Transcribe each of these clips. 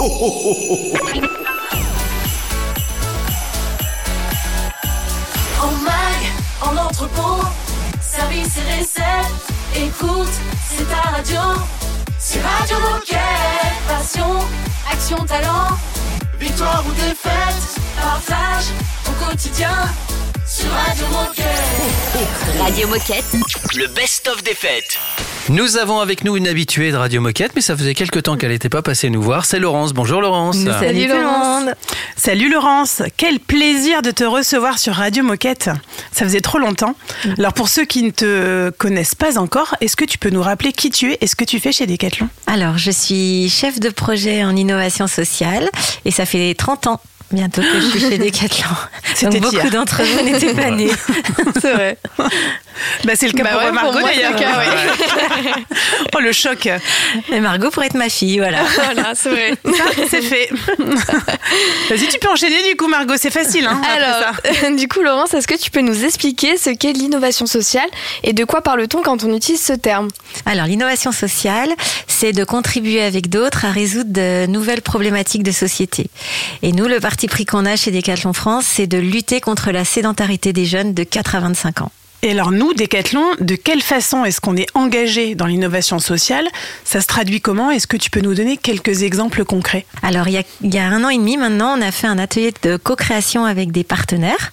En mag, en entrepôt, service et recette. Écoute, c'est ta radio. C'est Radio Moquette. Passion, action, talent. Victoire ou défaite, partage au quotidien sur Radio Moquette. Radio Moquette. Le best-of des fêtes. Nous avons avec nous une habituée de Radio Moquette, mais ça faisait quelques temps qu'elle n'était pas passée nous voir. C'est Laurence. Bonjour Laurence. Salut, tout le monde. Salut Laurence, quel plaisir de te recevoir sur Radio Moquette. Ça faisait trop longtemps. Alors pour ceux qui ne te connaissent pas encore, est-ce que tu peux nous rappeler qui tu es et ce que tu fais chez Decathlon? Alors, je suis chef de projet en innovation sociale et ça fait 30 ans bientôt que je suis chez Decathlon. Donc beaucoup hier. d'entre vous n'étaient pas nés. C'est vrai. Bah, c'est le cas Bah pour ouais, Margot pour moi, c'est d'ailleurs. ouais. oh le choc. Et Margot pourrait être ma fille, voilà. Voilà, c'est vrai. C'est fait. Vas-y, tu peux enchaîner du coup Margot, c'est facile. Hein, ça. Alors, du coup, Laurence, est-ce que tu peux nous expliquer ce qu'est l'innovation sociale et de quoi parle-t-on quand on utilise ce terme? Alors, l'innovation sociale, c'est de contribuer avec d'autres à résoudre de nouvelles problématiques de société. Et nous, le parti pris qu'on a chez Decathlon France, c'est de lutter contre la sédentarité des jeunes de 4 à 25 ans. Et alors nous, Decathlon, de quelle façon est-ce qu'on est engagé dans l'innovation sociale? Ça se traduit comment? Est-ce que tu peux nous donner quelques exemples concrets? Alors, il y, a, il y a un an et demi maintenant, on a fait un atelier de co-création avec des partenaires.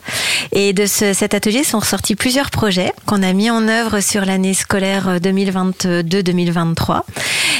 Et de ce- cet atelier sont ressortis plusieurs projets qu'on a mis en œuvre sur l'année scolaire 2022-2023.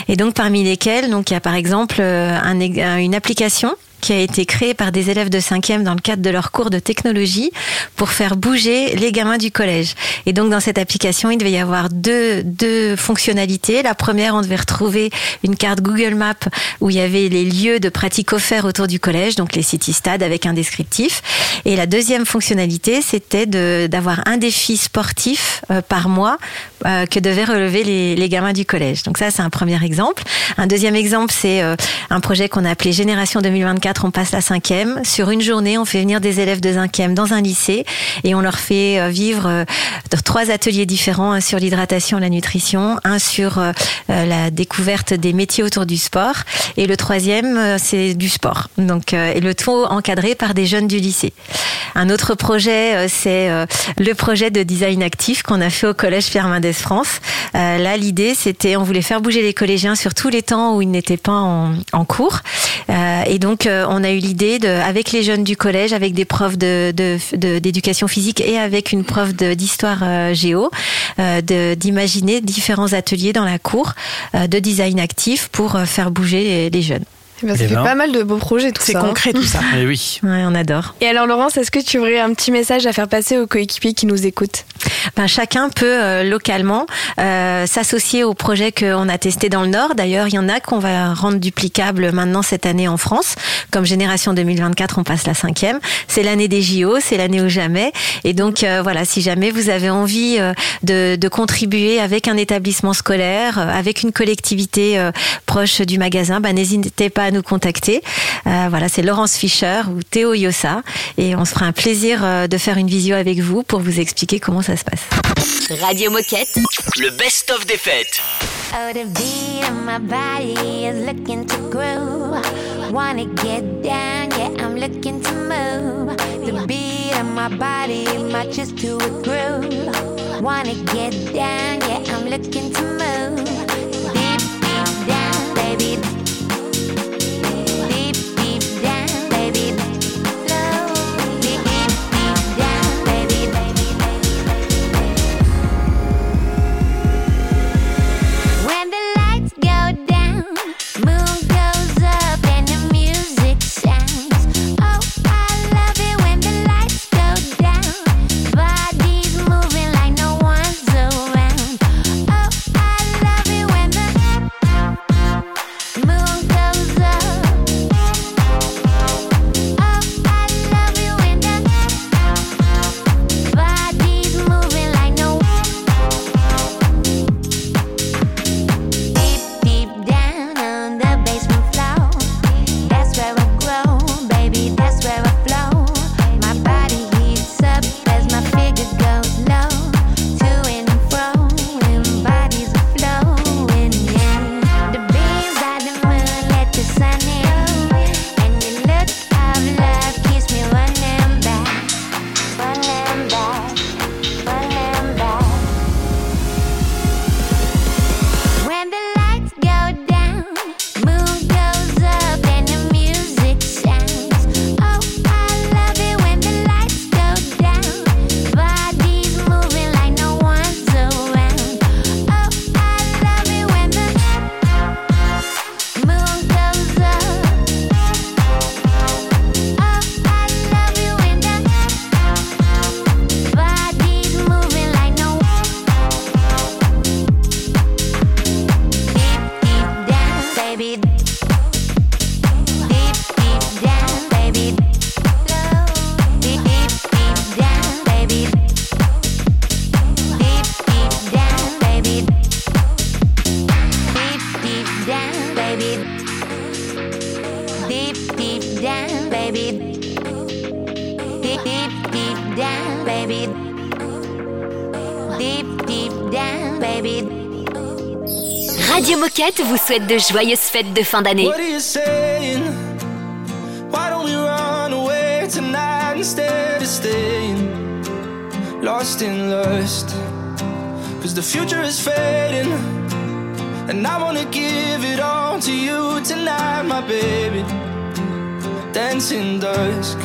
Et donc, parmi lesquels, donc, il y a par exemple euh, un- une application qui a été créée par des élèves de 5e dans le cadre de leur cours de technologie pour faire bouger les gamins du collège. Et donc dans cette application, il devait y avoir deux, deux fonctionnalités. La première, on devait retrouver une carte Google Maps où il y avait les lieux de pratique offerts autour du collège, donc les city-stades avec un descriptif. Et la deuxième fonctionnalité, c'était d'avoir un défi sportif euh, par mois euh, que devaient relever les, les gamins du collège. Donc ça, c'est un premier exemple. Un deuxième exemple, c'est euh, un projet qu'on a appelé Génération 2024, on passe la cinquième. Sur une journée, on fait venir des élèves de cinquième dans un lycée et on leur fait euh, vivre euh, trois ateliers différents, un sur l'hydratation la nutrition, un sur euh, la découverte des métiers autour du sport et le troisième, c'est du sport. Donc, et le tout encadré par des jeunes du lycée. Un autre projet, c'est le projet de design actif qu'on a fait au collège Pierre Mendès France. Là, l'idée, c'était, on voulait faire bouger les collégiens sur tous les temps où ils n'étaient pas en, en cours. Et donc, euh, on a eu l'idée, de, avec les jeunes du collège, avec des profs d'éducation physique et avec une prof de- d'histoire euh, géo, euh, d'imaginer différents ateliers dans la cour de design actif pour faire bouger les jeunes. Eh ben, Eh fait ben. pas mal de beaux projets, tout C'est ça. hein. concret tout ça. Eh oui. Ouais, on adore. Et alors, Laurence, est-ce que tu aurais un petit message à faire passer aux coéquipiers qui nous écoutent? Ben, chacun peut euh, localement euh, s'associer au projet qu'on a testé dans le Nord. D'ailleurs, il y en a qu'on va rendre duplicable maintenant cette année en France. Comme Génération 2024, on passe la cinquième. C'est l'année des JO, c'est l'année ou jamais. Et donc, euh, voilà, si jamais vous avez envie euh, de, de contribuer avec un établissement scolaire, euh, avec une collectivité euh, proche du magasin, ben, n'hésitez pas à nous contacter. Euh, voilà, c'est Laurence Fischer ou Théo Yossa. Et on se fera un plaisir euh, de faire une visio avec vous pour vous expliquer comment ça se passe. Radio Moquette. Le best-of des fêtes. Oh, the beat of my body is looking to groove. Wanna get down, yeah, I'm looking to move. The beat of my body matches to a groove. Wanna get down, yeah, I'm looking to move. souhaite de joyeuses fêtes de fin d'année. What are you saying? Why don't we run away tonight instead of staying lost in lust? Cause the future is fading, and I wanna give it all to you tonight, my baby. Dancing dusk.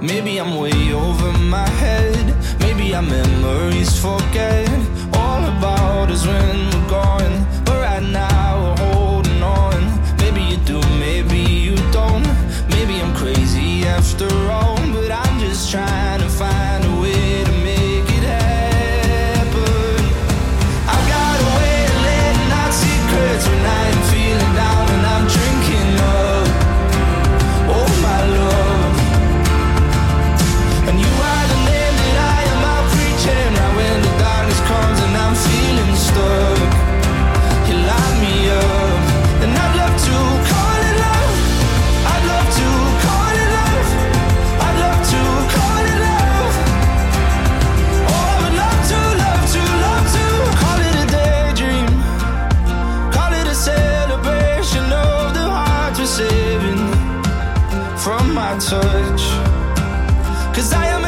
Maybe I'm way over my head. Maybe our memories forget. All about is when we're gone right now are holding on. Maybe you do, maybe you don't. Maybe I'm crazy after all. touch. Cause I am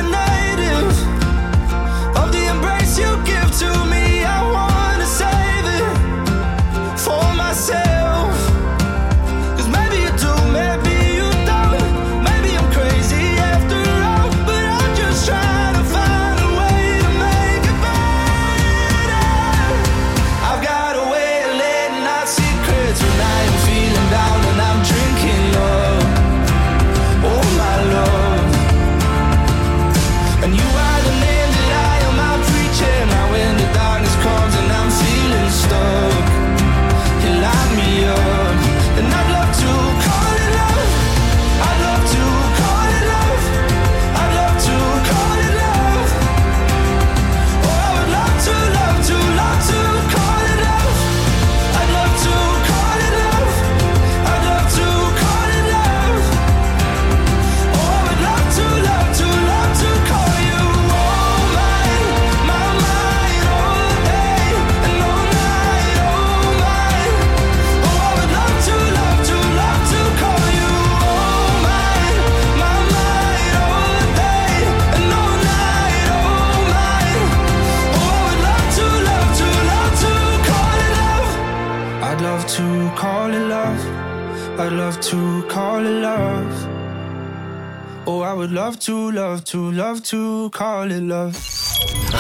love to, love to, love to, call it love.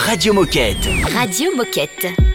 Radio Moquette. Radio Moquette.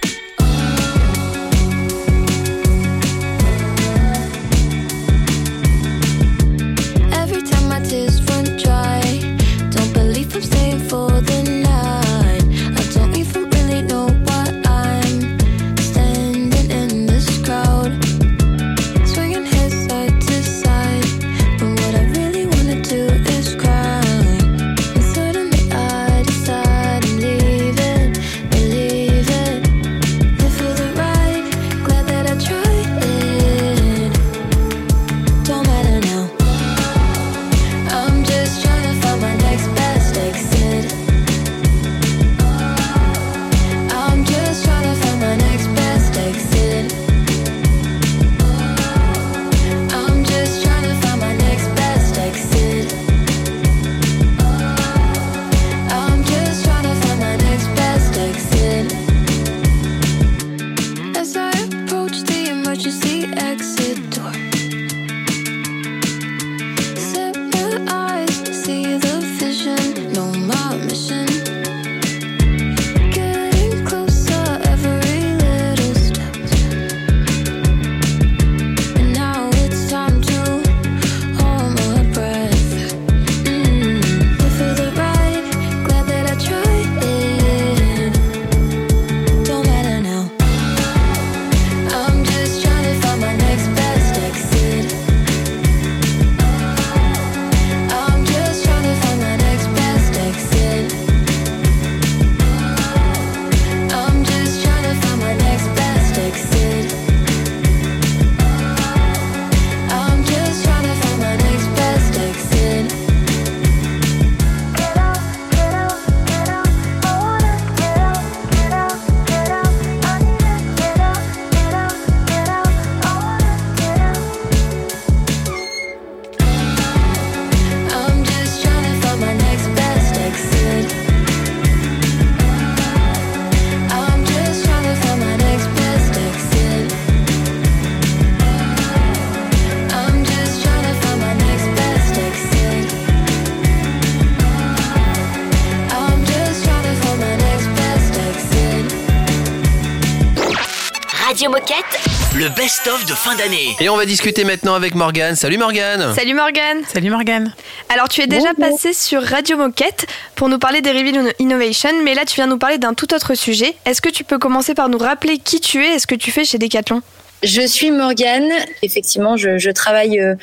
Le best-of de fin d'année. Et on va discuter maintenant avec Morgane. Salut Morgane. Salut Morgane. Salut Morgane. Alors tu es déjà passé sur Radio Moquette pour nous parler des Reveal Innovation, mais là tu viens nous parler d'un tout autre sujet. Est-ce que tu peux commencer par nous rappeler qui tu es et ce que tu fais chez Decathlon? Je suis Morgane. Effectivement, je, je travaille euh,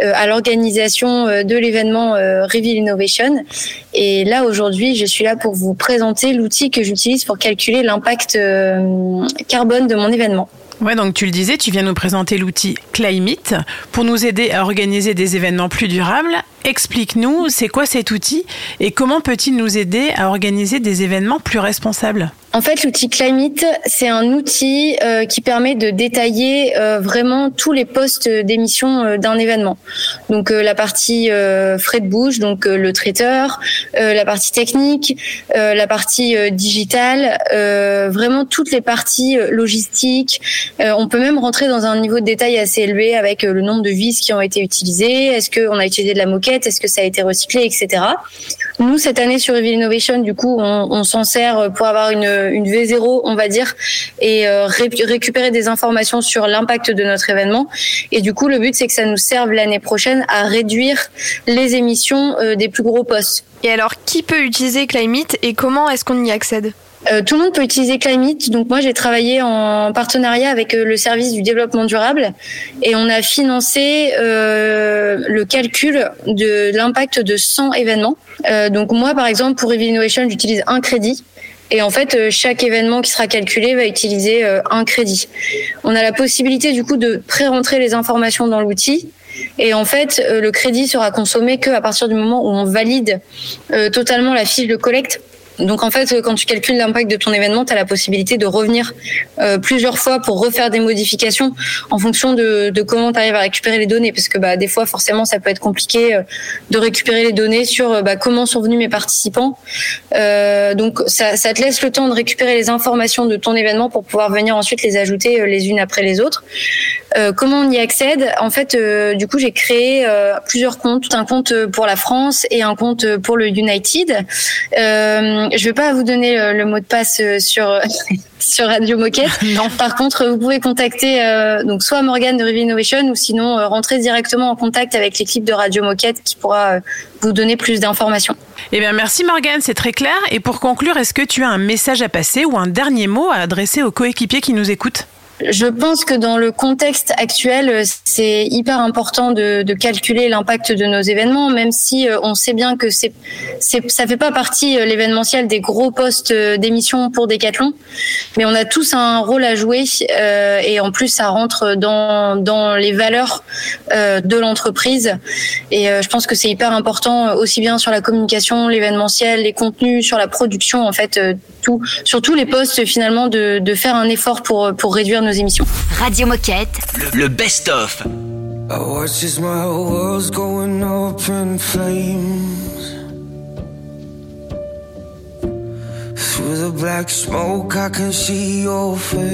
euh, à l'organisation euh, de l'événement Reveal Innovation. Et là, aujourd'hui, je suis là pour vous présenter l'outil que j'utilise pour calculer l'impact carbone de mon événement. Ouais, donc tu le disais, tu viens nous présenter l'outil Climate pour nous aider à organiser des événements plus durables. Explique-nous, c'est quoi cet outil et comment peut-il nous aider à organiser des événements plus responsables? En fait, l'outil Climate, c'est un outil euh, qui permet de détailler euh, vraiment tous les postes d'émission euh, d'un événement. Donc la partie frais de bouche, donc le traiteur, la partie technique, la partie digitale, vraiment toutes les parties logistiques. On peut même rentrer dans un niveau de détail assez élevé avec le nombre de vis qui ont été utilisées, est-ce qu'on a utilisé de la moquette, est-ce que ça a été recyclé, etc. Nous, cette année sur Reveal Innovation, du coup, on s'en sert pour avoir une, une V0, on va dire, et euh, ré- récupérer des informations sur l'impact de notre événement. Et du coup, le but, c'est que ça nous serve l'année prochaine à réduire les émissions euh, des plus gros postes. Et alors, qui peut utiliser Climate et comment est-ce qu'on y accède? Euh, tout le monde peut utiliser Climate. Donc moi, j'ai travaillé en partenariat avec euh, le service du développement durable et on a financé euh, le calcul de l'impact de 100 événements. Euh, donc moi, par exemple, pour Reveal Innovation, j'utilise un crédit. Et en fait, euh, chaque événement qui sera calculé va utiliser euh, un crédit. On a la possibilité du coup de pré-rentrer les informations dans l'outil. Et en fait, euh, le crédit sera consommé que à partir du moment où on valide totalement la fiche de collecte. Donc en fait, quand tu calcules l'impact de ton événement, tu as la possibilité de revenir euh, plusieurs fois pour refaire des modifications en fonction de, de comment tu arrives à récupérer les données. Parce que bah, des fois, forcément, ça peut être compliqué euh, de récupérer les données sur euh, bah, comment sont venus mes participants. Donc ça, ça te laisse le temps de récupérer les informations de ton événement pour pouvoir venir ensuite les ajouter les unes après les autres. Comment on y accède? En fait, du coup, j'ai créé plusieurs comptes, un compte pour la France et un compte pour le United. Je vais pas vous donner le, le mot de passe euh, sur sur Radio Moquette. Non. Par contre, vous pouvez contacter euh, donc soit Morgane de Reveal Innovation ou sinon euh, rentrer directement en contact avec l'équipe de Radio Moquette qui pourra euh, vous donner plus d'informations. Eh bien, merci Morgane, c'est très clair. Et pour conclure, est-ce que tu as un message à passer ou un dernier mot à adresser aux coéquipiers qui nous écoutent? Je pense que dans le contexte actuel, euh, c'est hyper important de, de calculer l'impact de nos événements, même si euh, on sait bien que c'est, c'est, ça fait pas partie euh, l'événementiel des gros postes d'émission pour Decathlon, mais on a tous un rôle à jouer euh, et en plus ça rentre dans dans les valeurs euh, de l'entreprise. Et euh, je pense que c'est hyper important aussi bien sur la communication, l'événementiel, les contenus, sur la production en fait, tout, sur tous les postes finalement de, de faire un effort pour pour réduire nos émissions. Radio Moquette. Le, le best-of. I watch as my world's going up in flames. Through the black smoke, I can see your face.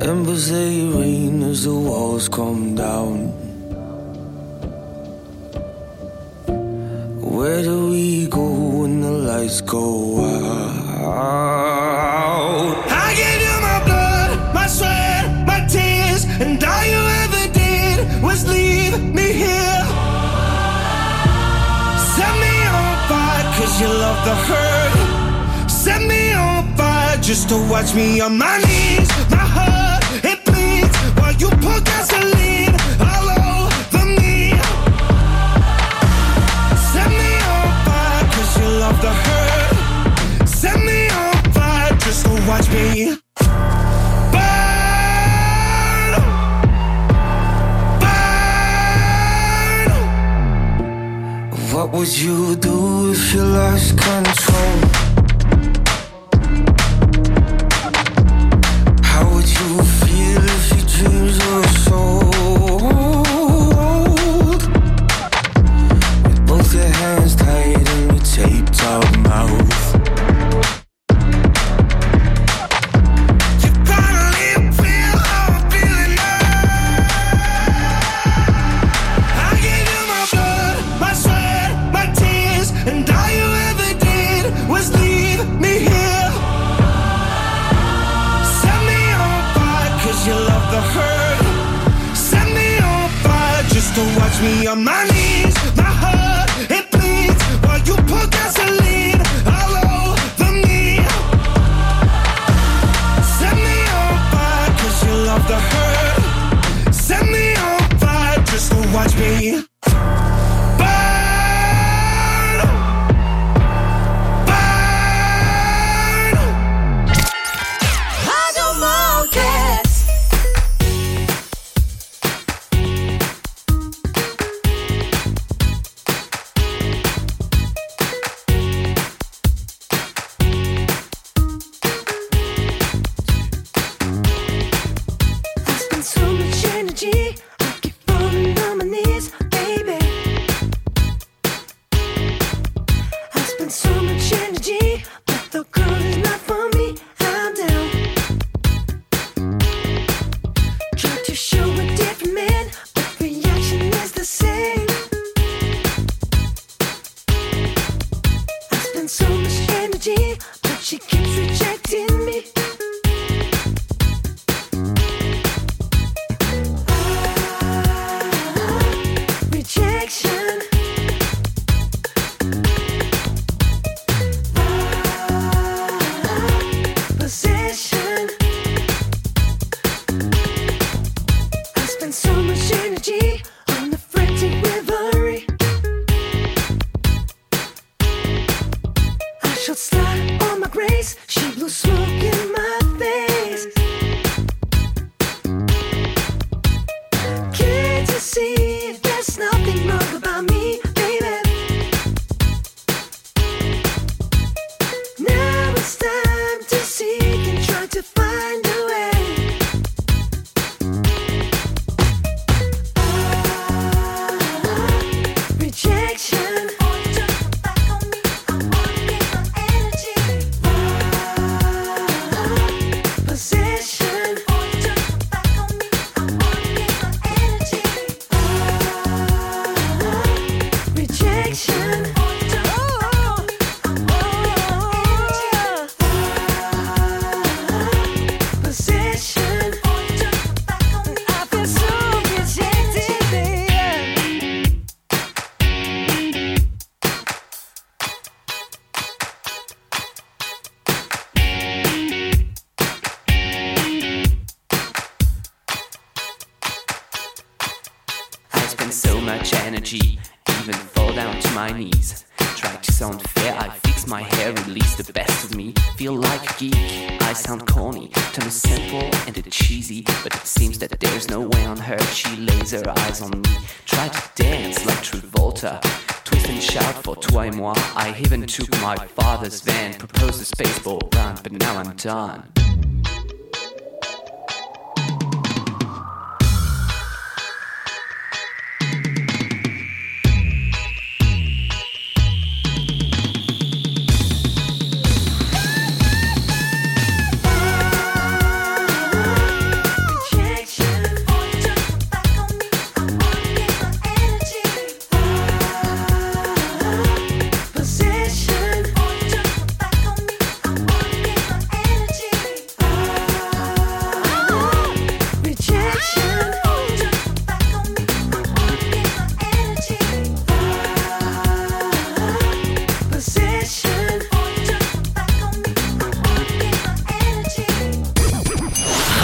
Embers they rain as the walls come down. Where do we go when the lights go out? I gave you my blood, my sweat, my tears, and all you ever did was leave me here. Set me on fire, cause you love the hurt. Set me on fire just to watch me on my knees. My heart, it bleeds while you pour gasoline watch me. burn. Burn. What would you do if you lost control? But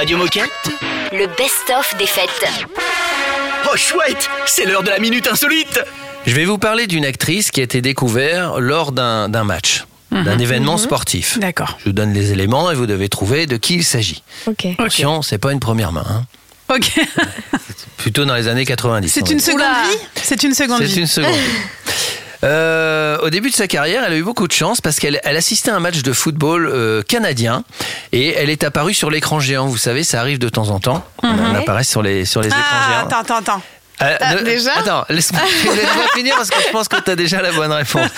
Radio Moquette Le best-of des fêtes. Oh chouette C'est l'heure de la minute insolite Je vais vous parler d'une actrice qui a été découverte lors d'un d'un match, d'un événement sportif. D'accord. Je vous donne les éléments et vous devez trouver de qui il s'agit. Ok. Attention, c'est pas une première main. hein. Ok. Plutôt dans les années 90. on C'est une dire. seconde vie? C'est une seconde C'est vie. une seconde. Euh, au début de sa carrière, elle a eu beaucoup de chance parce qu'elle elle assistait à un match de football euh, canadien et elle est apparue sur l'écran géant. Vous savez, ça arrive de temps en temps. On apparaît sur les, sur les écrans Ah, géants. attends, attends, attends. Euh, Ah, ne- déjà Attends, laisse-moi laisse-moi finir parce que je pense que tu as déjà la bonne réponse.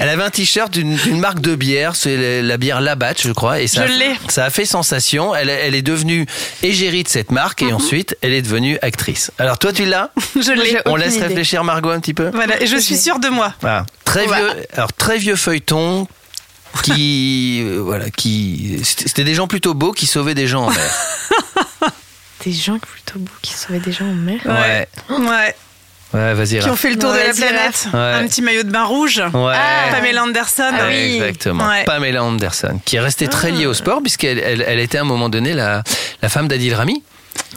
Elle avait un t-shirt d'une d'une marque de bière, c'est la- la bière Labatt, je crois. Et ça, Je a- l'ai. ça a fait sensation. Elle, elle est devenue égérie de cette marque Mhm. et ensuite, elle est devenue actrice. Alors, toi, tu l'as Je l'ai. On laisse idée. réfléchir Margot un petit peu Voilà, et je suis sûre de moi. voilà. Très Voilà. vieux, alors très vieux feuilleton qui, euh, voilà, qui, c'était c'était des gens plutôt beaux qui sauvaient des gens en mer. Des gens plutôt beaux qui sauvaient des gens en mer. Ouais, Ouais. ouais, vas-y. Qui ont fait le tour de la planète. Ouais. Un petit maillot de bain rouge. Ouais. Pamela Anderson. Ah oui. Exactement. Ouais. Pamela Anderson, qui est restée très liée au sport puisqu'elle elle, elle était à un moment donné la, la femme d'Adil Rami.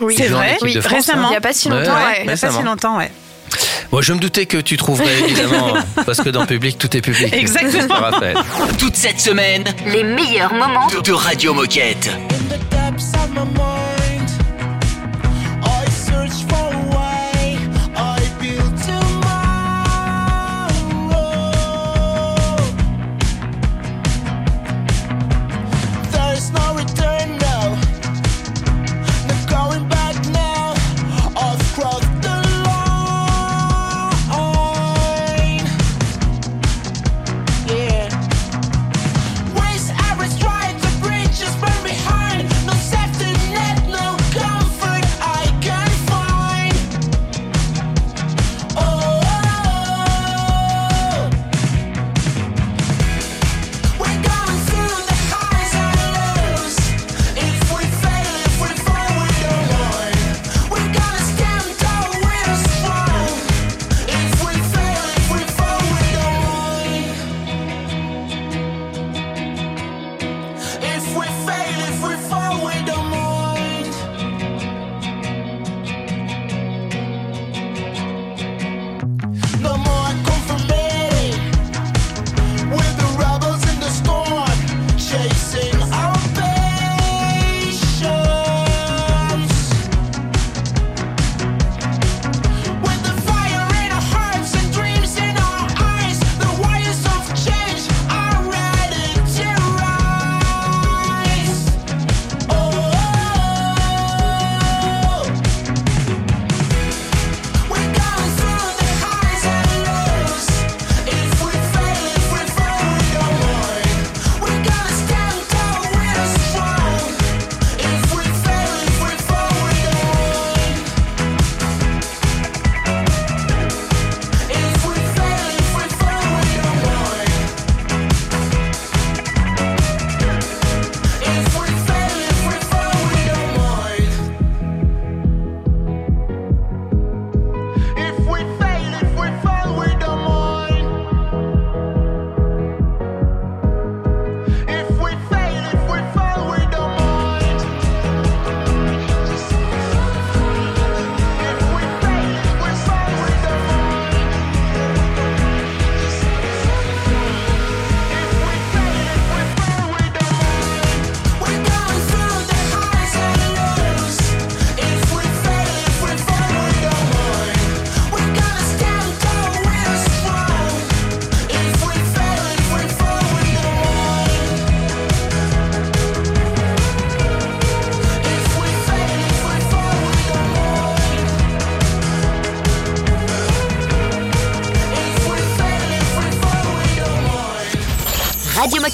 Oui. C'est vrai, oui, de France, récemment. Il n'y a pas si longtemps, ouais. ouais. Il n'y a pas si longtemps, ouais. Bon, je me doutais que tu trouverais évidemment, parce que dans le public, tout est public. Exactement. Je te rappelle. Toute cette semaine Les meilleurs moments de, de Radio Moquette.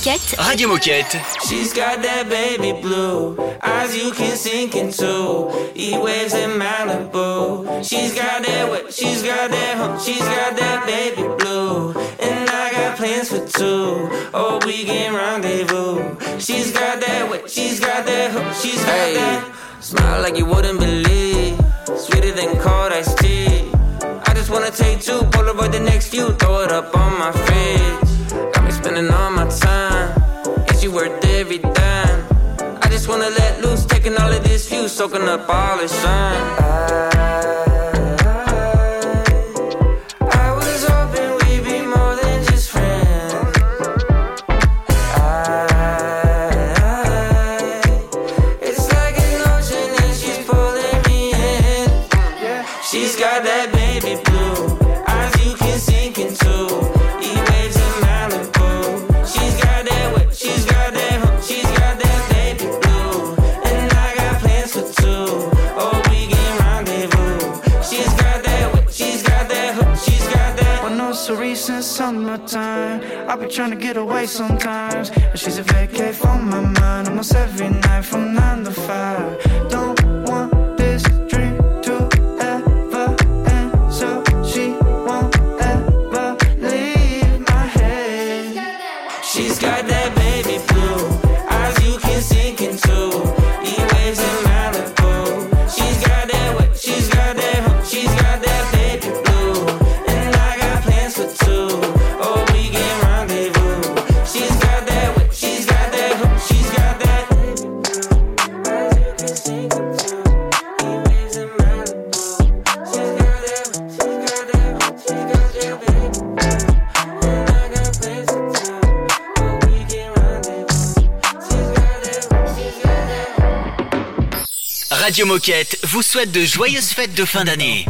Moquette. Radio Moquette. She's got that baby blue eyes you can sink into. E waves in Malibu. She's got that what? She's got that hump. She's got that baby blue. And I got plans for two. Oh, we can rendezvous. She's got that what? She's got that hump. She's got that. Smile like you wouldn't believe. Sweeter than cold iced tea. I just wanna take two, Polaroid the next few, throw it up on my fridge spending all my time. Is you worth every dime? I just wanna let loose, taking all of this view, soaking up all the sun. I Trying to get away sometimes. But she's a vacay from my mind almost every night from 9 to 5. Don't Radio Moquette vous souhaite de joyeuses fêtes de fin d'année.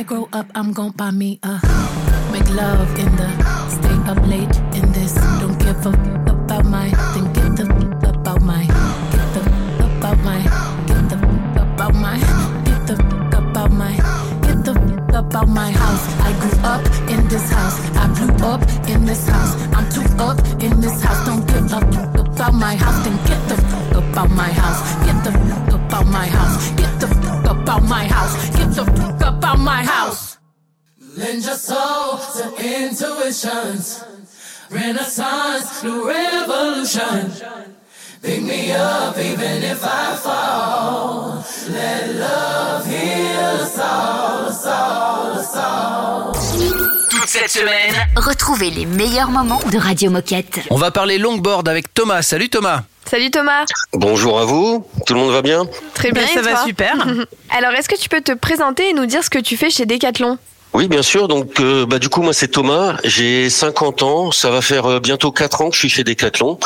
Grow up, I'm gon' buy me a make love in the stay up late in this. Don't give a f- about my then get the f- about my get the f- about my get the f- about my get the f- about my get the f- about my house. I grew up in this house. I blew up in this house. I'm too up in this house. Don't give a f- about my house. Then get the f- about my house. Get the f- about my house. Get the f- about my house. Get the f- about my house. Lend your soul to intuitions. Renaissance, new revolution. Pick me up even if I fall. Let love heal us all, us all, us all. Toute cette semaine, retrouvez les meilleurs moments de Radio Moquette. On va parler longboard avec Thomas. Salut Thomas. Salut Thomas. Bonjour à vous, tout le monde va bien? Très bien. Ben, ça et va toi super. Alors, est-ce que tu peux te présenter et nous dire ce que tu fais chez Decathlon? Oui, bien sûr. Donc, euh, bah, du coup, moi, c'est Thomas. J'ai 50 ans. Ça va faire euh, bientôt 4 ans que je suis chez Decathlon.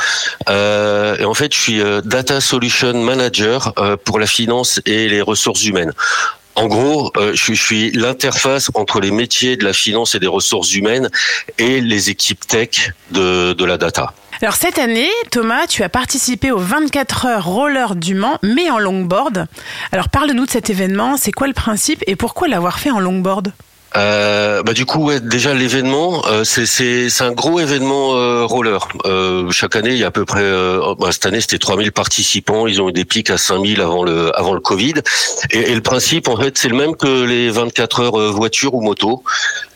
Euh, et en fait, je suis euh, Data Solution Manager euh, pour la finance et les ressources humaines. En gros, euh, je suis, je suis l'interface entre les métiers de la finance et des ressources humaines et les équipes tech de, de la data. Alors cette année, Thomas, tu as participé aux 24 heures roller du Mans, mais en longboard. Alors parle-nous de cet événement, c'est quoi le principe et pourquoi l'avoir fait en longboard? Euh, bah du coup, ouais, déjà l'événement, euh, c'est un gros événement euh, roller. Euh, chaque année, il y a à peu près. euh, bah, cette année, c'était 3000 participants. Ils ont eu des pics à 5000 avant le avant le Covid. Et, et le principe, en fait, c'est le même que les 24 heures euh, voiture ou moto.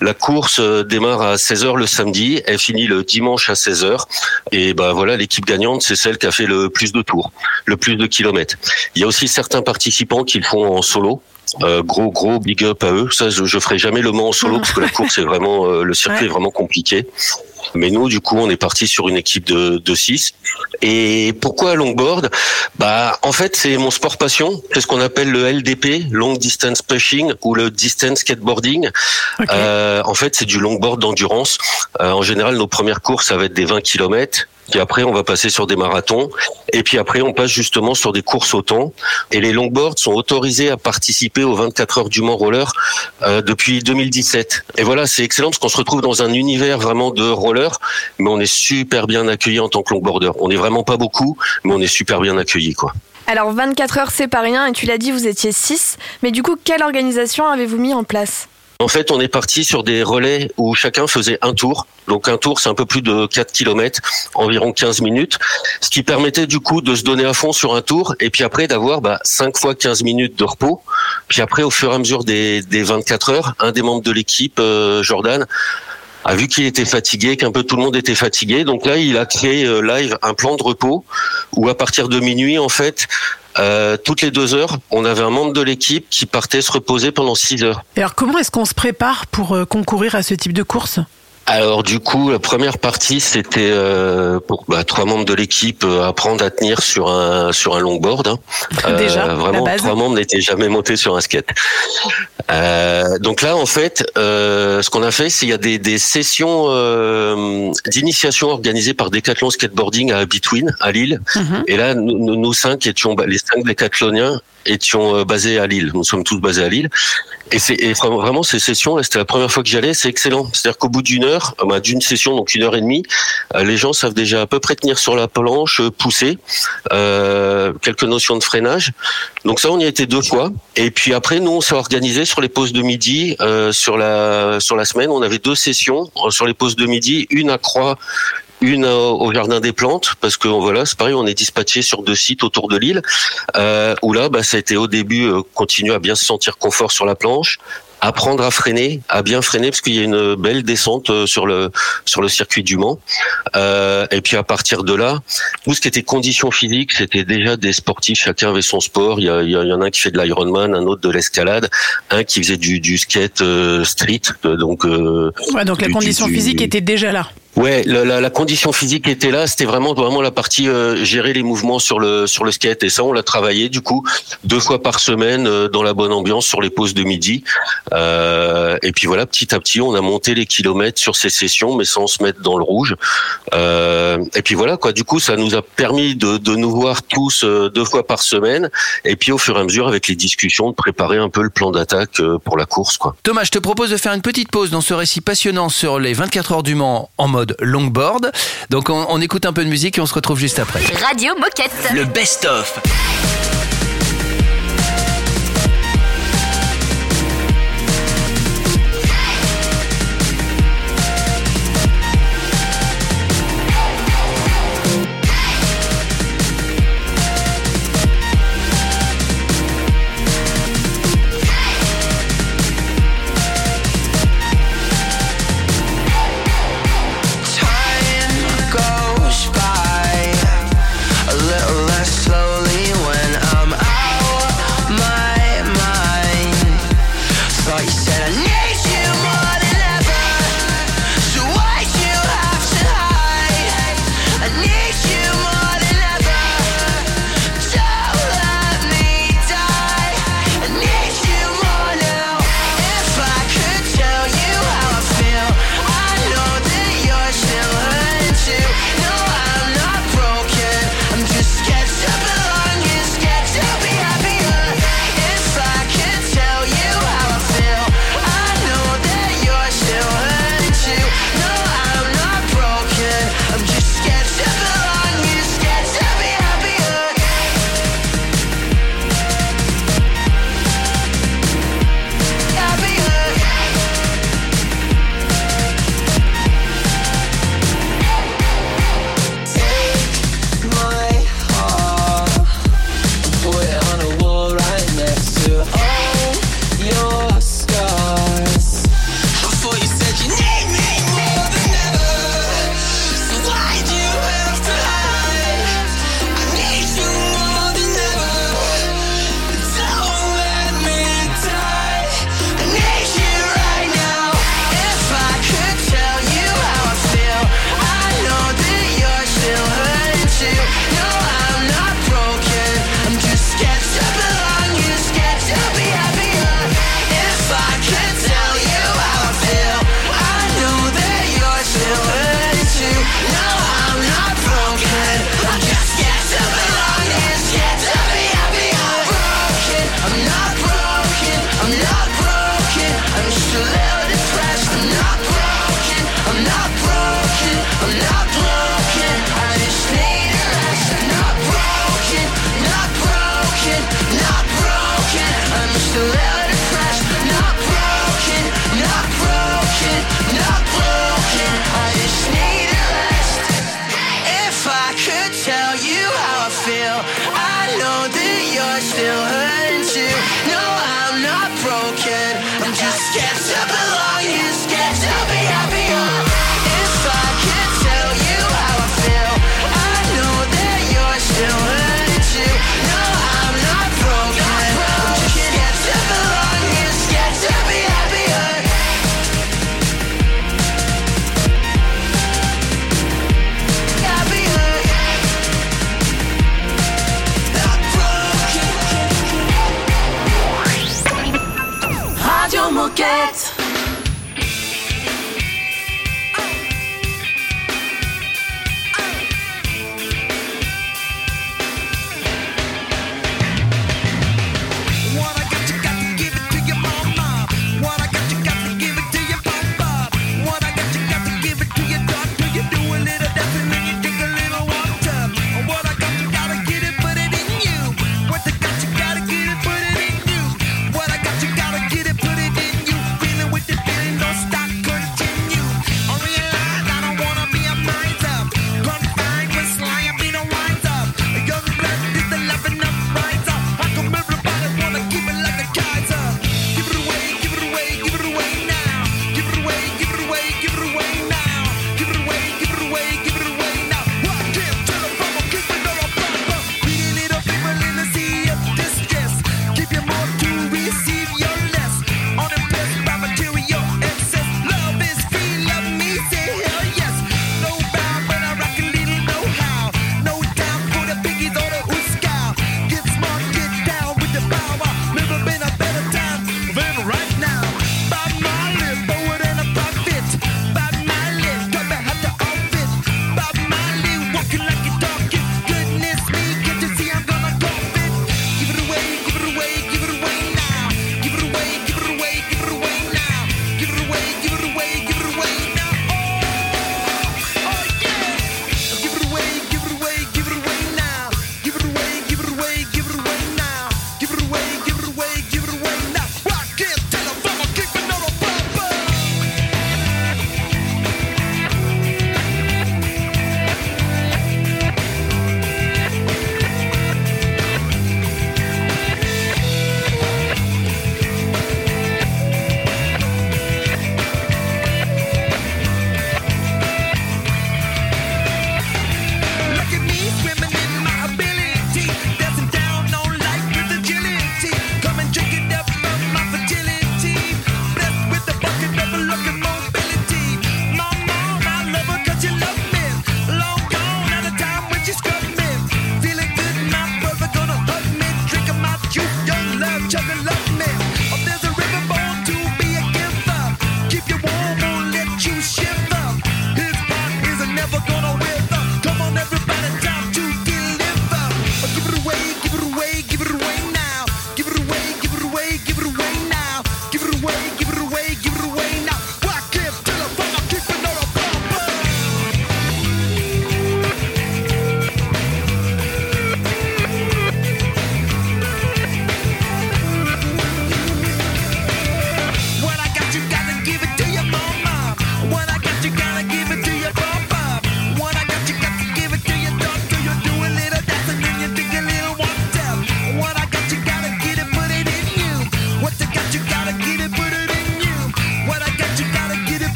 La course démarre à 16h le samedi, elle finit le dimanche à 16h. Et bah voilà, l'équipe gagnante, c'est celle qui a fait le plus de tours, le plus de kilomètres. Il y a aussi certains participants qui le font en solo. Euh, gros gros big up à eux. Ça, je, je ferai jamais le Mans en solo parce que la course est vraiment euh, le circuit Ouais. est vraiment compliqué. Mais nous, du coup, on est parti sur une équipe de, de six. Et pourquoi longboard? Bah, en fait, c'est mon sport passion. C'est ce qu'on appelle le LDP, long distance pushing, ou le distance skateboarding. Euh, en fait, c'est du longboard d'endurance. Euh, en général, nos premières courses, ça va être des 20 km. Puis après, on va passer sur des marathons. Et puis après, on passe justement sur des courses au temps. Et les longboards sont autorisés à participer aux 24 heures du Mans Roller euh, depuis 2017. Et voilà, c'est excellent parce qu'on se retrouve dans un univers vraiment de roller, mais on est super bien accueillis en tant que longboarder. On n'est vraiment pas beaucoup, mais on est super bien accueillis, quoi. Alors, 24 heures, c'est pas rien, et tu l'as dit, vous étiez 6. Mais du coup, quelle organisation avez-vous mis en place? En fait, on est parti sur des relais où chacun faisait un tour. Donc un tour, c'est un peu plus de 4 km, environ 15 minutes, ce qui permettait du coup de se donner à fond sur un tour et puis après d'avoir bah, 5 fois 15 minutes de repos. Puis après, au fur et à mesure des, des 24 heures, un des membres de l'équipe, euh, Jordan, a vu qu'il était fatigué, qu'un peu tout le monde était fatigué. Donc là, il a créé euh, live un plan de repos où à partir de minuit, en fait, euh, toutes les deux heures, on avait un membre de l'équipe qui partait se reposer pendant 6 heures. Et Alors comment est-ce qu'on se prépare pour euh, concourir à ce type de course? Alors du coup, la première partie, c'était euh, pour bah, trois membres de l'équipe euh, apprendre à tenir sur un sur un longboard. hein. Déjà, la vraiment, trois membres n'étaient jamais montés sur un skate. Euh, donc là, en fait, euh, ce qu'on a fait, c'est qu'il y a des, des sessions euh, d'initiation organisées par Decathlon Skateboarding à Between, à Lille. Et là, nous, nous- nous cinq étions, les cinq décathloniens étions euh, basés à Lille. Nous sommes tous basés à Lille. Et c'est et vraiment, ces sessions, c'était la première fois que j'y allais, c'est excellent. C'est-à-dire qu'au bout d'une heure, euh, bah, d'une session, donc une heure et demie, euh, les gens savent déjà à peu près tenir sur la planche, pousser, euh, quelques notions de freinage. Donc ça, on y a été deux fois. Et puis après, nous, on s'est organisé sur les pauses de midi. Euh, sur la sur la semaine, on avait deux sessions sur les pauses de midi, une à Croix, une au jardin des plantes, parce que voilà, c'est pareil, on est dispatché sur deux sites autour de l'île. Euh, où là, bah, ça a été au début euh, continuer à bien se sentir confort sur la planche, apprendre à freiner, à bien freiner, parce qu'il y a une belle descente euh, sur le sur le circuit du Mans. Euh, et puis à partir de là, tout ce qui était conditions physiques, c'était déjà des sportifs. Chacun avait son sport. Il y, a- il en a un qui fait de l'Ironman, un autre de l'escalade, un qui faisait du, du skate euh, street. Donc, euh, Ouais, donc la condition du- physique était déjà là. Ouais, la, la, la, condition physique était là. C'était vraiment vraiment la partie euh, gérer les mouvements sur le sur le skate. Et ça, on l'a travaillé du coup deux fois par semaine euh, dans la bonne ambiance sur les pauses de midi. Euh, et puis voilà, petit à petit, on a monté les kilomètres sur ces sessions, mais sans se mettre dans le rouge. Euh, et puis voilà quoi. Du coup, ça nous a permis de, de nous voir tous euh, deux fois par semaine. Et puis au fur et à mesure, avec les discussions, de préparer un peu le plan d'attaque euh, pour la course quoi. Thomas, je te propose de faire une petite pause dans ce récit passionnant sur les 24 heures du Mans en mode longboard. Donc on, on écoute un peu de musique et on se retrouve juste après. Radio Moquette. Le best-of.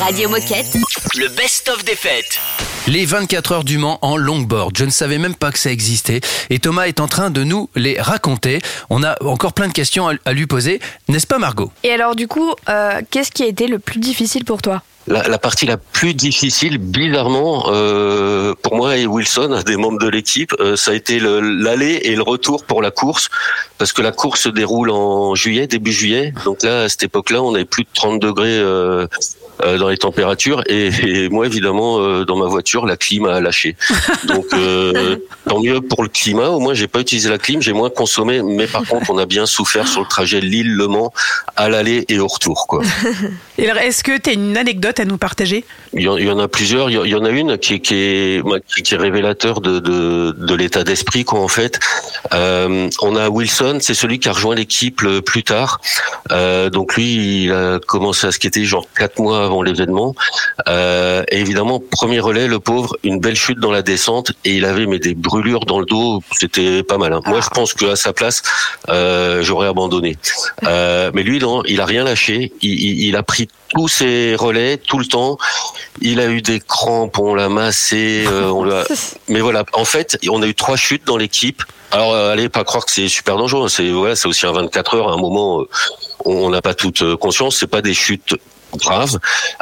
Radio Moquette. Le best-of des fêtes. Les 24 heures du Mans en longboard. Je ne savais même pas que ça existait. Et Thomas est en train de nous les raconter. On a encore plein de questions à- lui poser. N'est-ce pas Margot? Et alors du coup, euh, qu'est-ce qui a été le plus difficile pour toi? La, partie la plus difficile, bizarrement, euh, pour moi et Wilson, des membres de l'équipe, euh, ça a été le- l'aller et le retour pour la course, parce que la course se déroule en juillet, début juillet. Donc là, à cette époque-là, on avait plus de 30 degrés euh, dans les températures, et, moi, évidemment, dans ma voiture, la clim a lâché. Donc tant mieux pour le climat. Au moins, j'ai pas utilisé la clim, j'ai moins consommé, mais par contre, on a bien souffert sur le trajet Lille-Le Mans à l'aller et au retour, est-ce que tu as une anecdote à nous partager Il y, en, il y en a plusieurs. Il y en- a une qui est, qui est, moi, qui- qui est révélateur de, de, de l'état d'esprit, quoi, en fait. Euh, on a Wilson, c'est celui qui a rejoint l'équipe le plus tard. Euh, donc lui, il a commencé à skater genre quatre mois avant l'événement. Euh, et évidemment, premier relais, le pauvre, une belle chute dans la descente et il avait mais des brûlures dans le dos. C'était pas mal. hein. Moi, je pense qu'à sa place, euh, j'aurais abandonné. Euh, mais lui, non, il a rien lâché. Il, il- il a pris tous ses relais tout le temps. Il a eu des crampes, on l'a massé, euh, on l'a. Mais voilà, en fait, on a eu trois chutes dans l'équipe. Alors, euh, allez pas croire que c'est super dangereux. C'est voilà, c'est aussi un 24 heures. À un moment, euh, on n'a pas toute euh, conscience. C'est pas des chutes graves.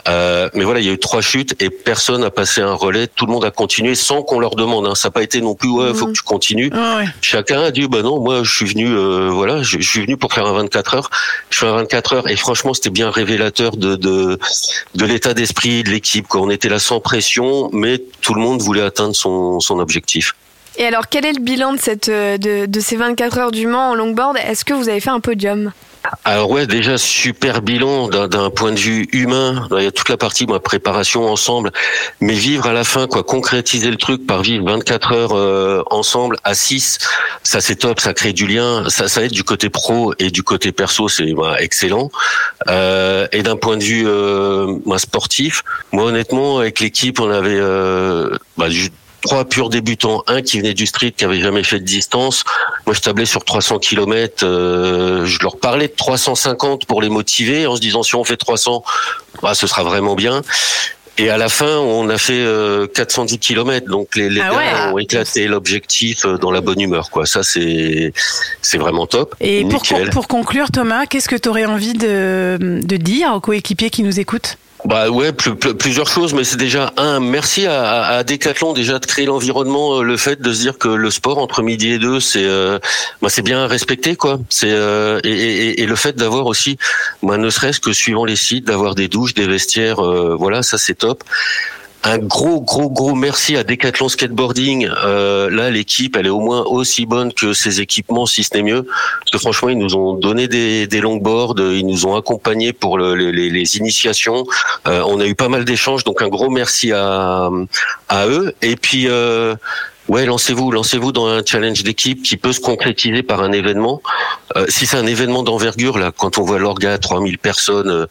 Euh, mais voilà, il y a eu trois chutes et personne n'a passé un relais. Tout le monde a continué sans qu'on leur demande. Hein. Ça n'a pas été non plus ouais, faut que tu continues. Chacun a dit bah non, moi je suis venu euh, voilà, je, je suis venu pour faire un 24 heures. Je fais un 24 heures et franchement c'était bien révélateur de de, de l'état d'esprit de l'équipe. On était là sans pression, mais tout le monde voulait atteindre son son objectif. Et alors quel est le bilan de, cette, euh, de, de ces 24 heures du Mans en longboard? Est-ce que vous avez fait un podium? Alors ouais, déjà super bilan d'un point de vue humain. Il y a toute la partie moi préparation ensemble, mais vivre à la fin quoi, concrétiser le truc par vivre 24 heures euh, ensemble à 6, ça c'est top, ça crée du lien, ça ça aide du côté pro et du côté perso, c'est bah, excellent. Euh, et d'un point de vue euh, sportif, moi honnêtement avec l'équipe, on avait euh, bah, trois purs débutants, un qui venait du street, qui avait jamais fait de distance. Moi, je tablais sur 300 km. je leur parlais de 350 pour les motiver, en se disant si on fait 300, bah, ce sera vraiment bien. Et à la fin, on a fait euh, 410 km, donc les, les Ah gars ont éclaté l'objectif euh, dans la bonne humeur. Quoi, ça c'est c'est vraiment top. Et pour, conclure, Thomas, qu'est-ce que tu aurais envie de, de dire aux coéquipiers qui nous écoutent? Bah ouais, pl- pl- plusieurs choses, mais c'est déjà un merci à, à, à Decathlon déjà de créer l'environnement, euh, le fait de se dire que le sport entre midi et deux, c'est euh, bah, c'est bien respecté quoi. C'est euh, et, et, et le fait d'avoir aussi, bah, ne serait-ce que suivant les sites, d'avoir des douches, des vestiaires, euh, voilà, ça c'est top. Un gros, gros, gros merci à Decathlon Skateboarding. Euh, là, l'équipe, elle est au moins aussi bonne que ses équipements, si ce n'est mieux. Parce que franchement, ils nous ont donné des, des longboards, ils nous ont accompagnés pour le- les, les- les initiations. Euh, on a eu pas mal d'échanges, donc un gros merci à, à eux. Et puis, euh, ouais, lancez-vous, lancez-vous dans un challenge d'équipe qui peut se concrétiser par un événement. Euh, si c'est un événement d'envergure, là, quand on voit l'orga à 3000 personnes, euh,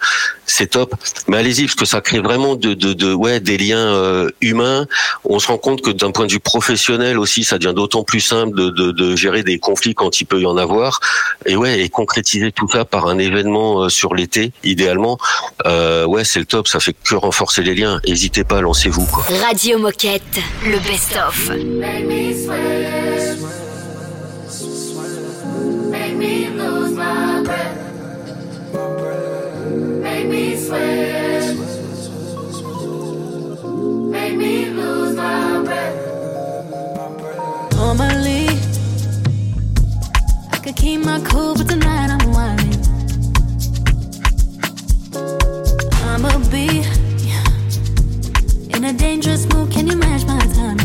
c'est top. Mais allez-y, parce que ça crée vraiment de, de, de ouais, des liens euh, humains. On se rend compte que d'un point de vue professionnel aussi, ça devient d'autant plus simple de, de, de gérer des conflits quand il peut y en avoir. Et ouais, et concrétiser tout ça par un événement euh, sur l'été, idéalement, euh, ouais, c'est le top. Ça fait que renforcer les liens. N'hésitez pas, lancez-vous. Radio Moquette, le best-of. Make me sweat. Make me lose my breath. Make me sweat. Make me lose my breath. Normally, I could keep my cool, but tonight I'm whining. I'ma be in a dangerous mood. Can you match my timing?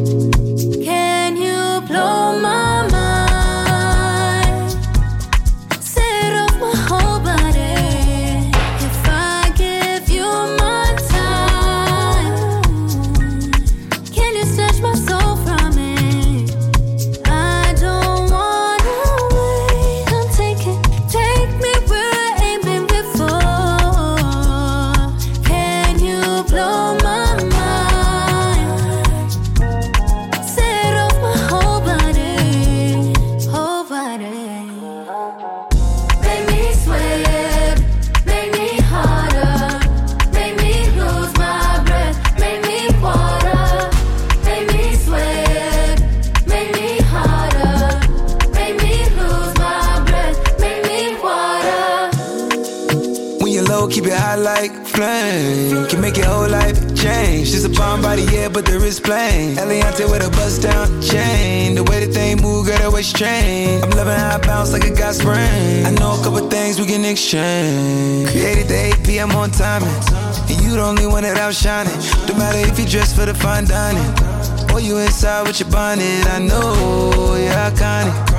Change. Just a bomb body, yeah, but there is flame. Eliante with a bust down chain. The way the thing move, girl, that way strange. I'm loving how I bounce like a got spring. I know a couple things we can exchange. Created the 8 p.m. on timing. And you the only one that outshining. No matter if you dress for the fine dining. Or you inside with your bonnet. I know you're iconic.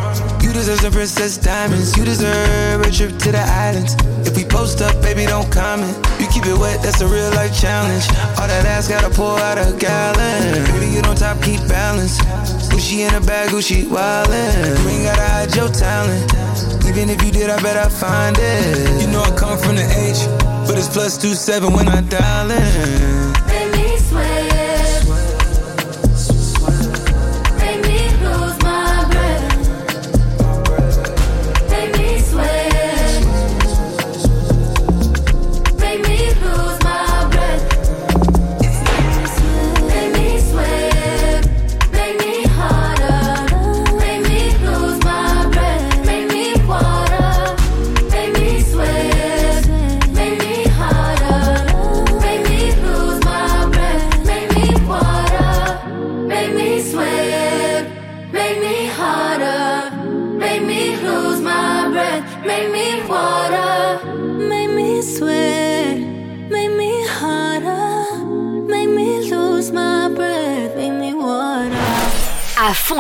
You deserve some princess diamonds. You deserve a trip to the islands. If we post up, baby, don't comment. You keep it wet, that's a real life challenge. All that ass gotta pour out a gallon. Baby, you don't top, keep balance. Gucci in a bag, Gucci wildin'. Ain't gotta hide your talent. Even if you did, I bet I find it. You know I come from the H, but it's plus two seven when I dial in.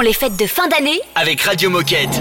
Les fêtes de fin d'année Avec Radio Moquette.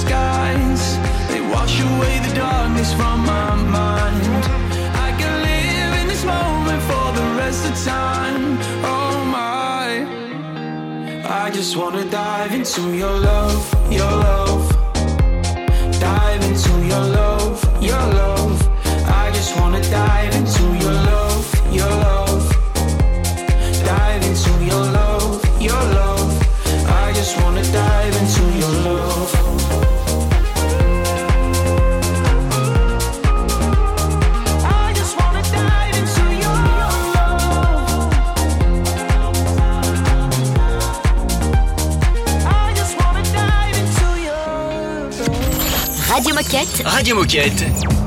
Wash away the darkness from my mind. I can live in this moment for the rest of time. Oh my. I just wanna dive into your love, your love. Dive into your love, your love. I just wanna dive into your love, Radio Moquette.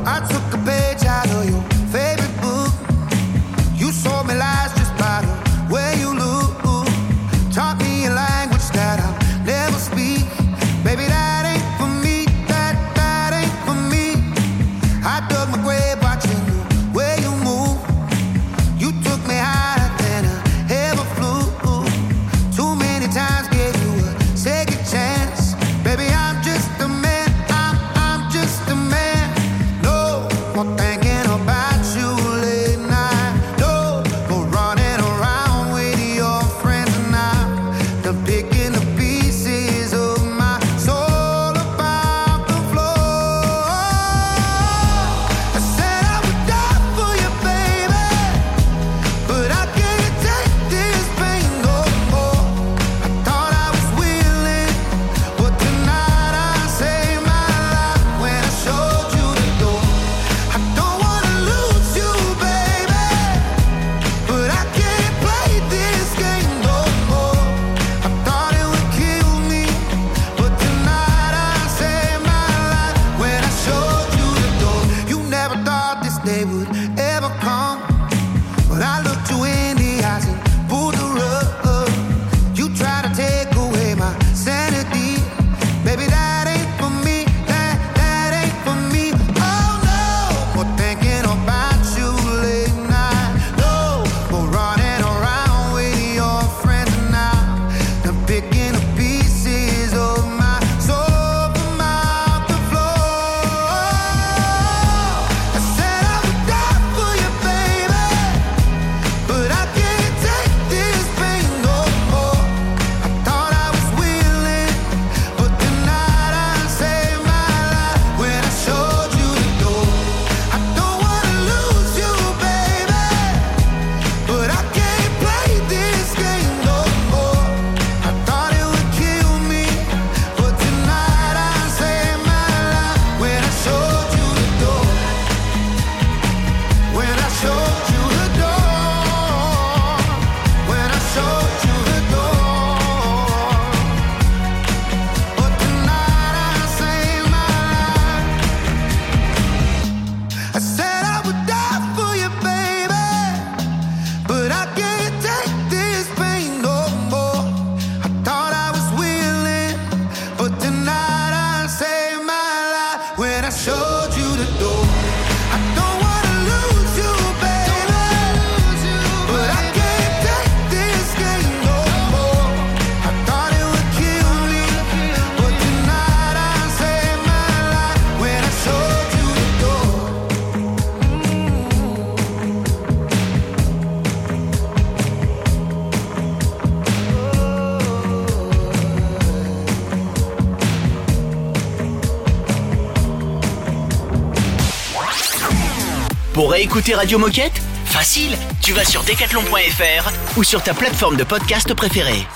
écouter Radio Moquette? Facile, tu vas sur decathlon.fr ou sur ta plateforme de podcast préférée.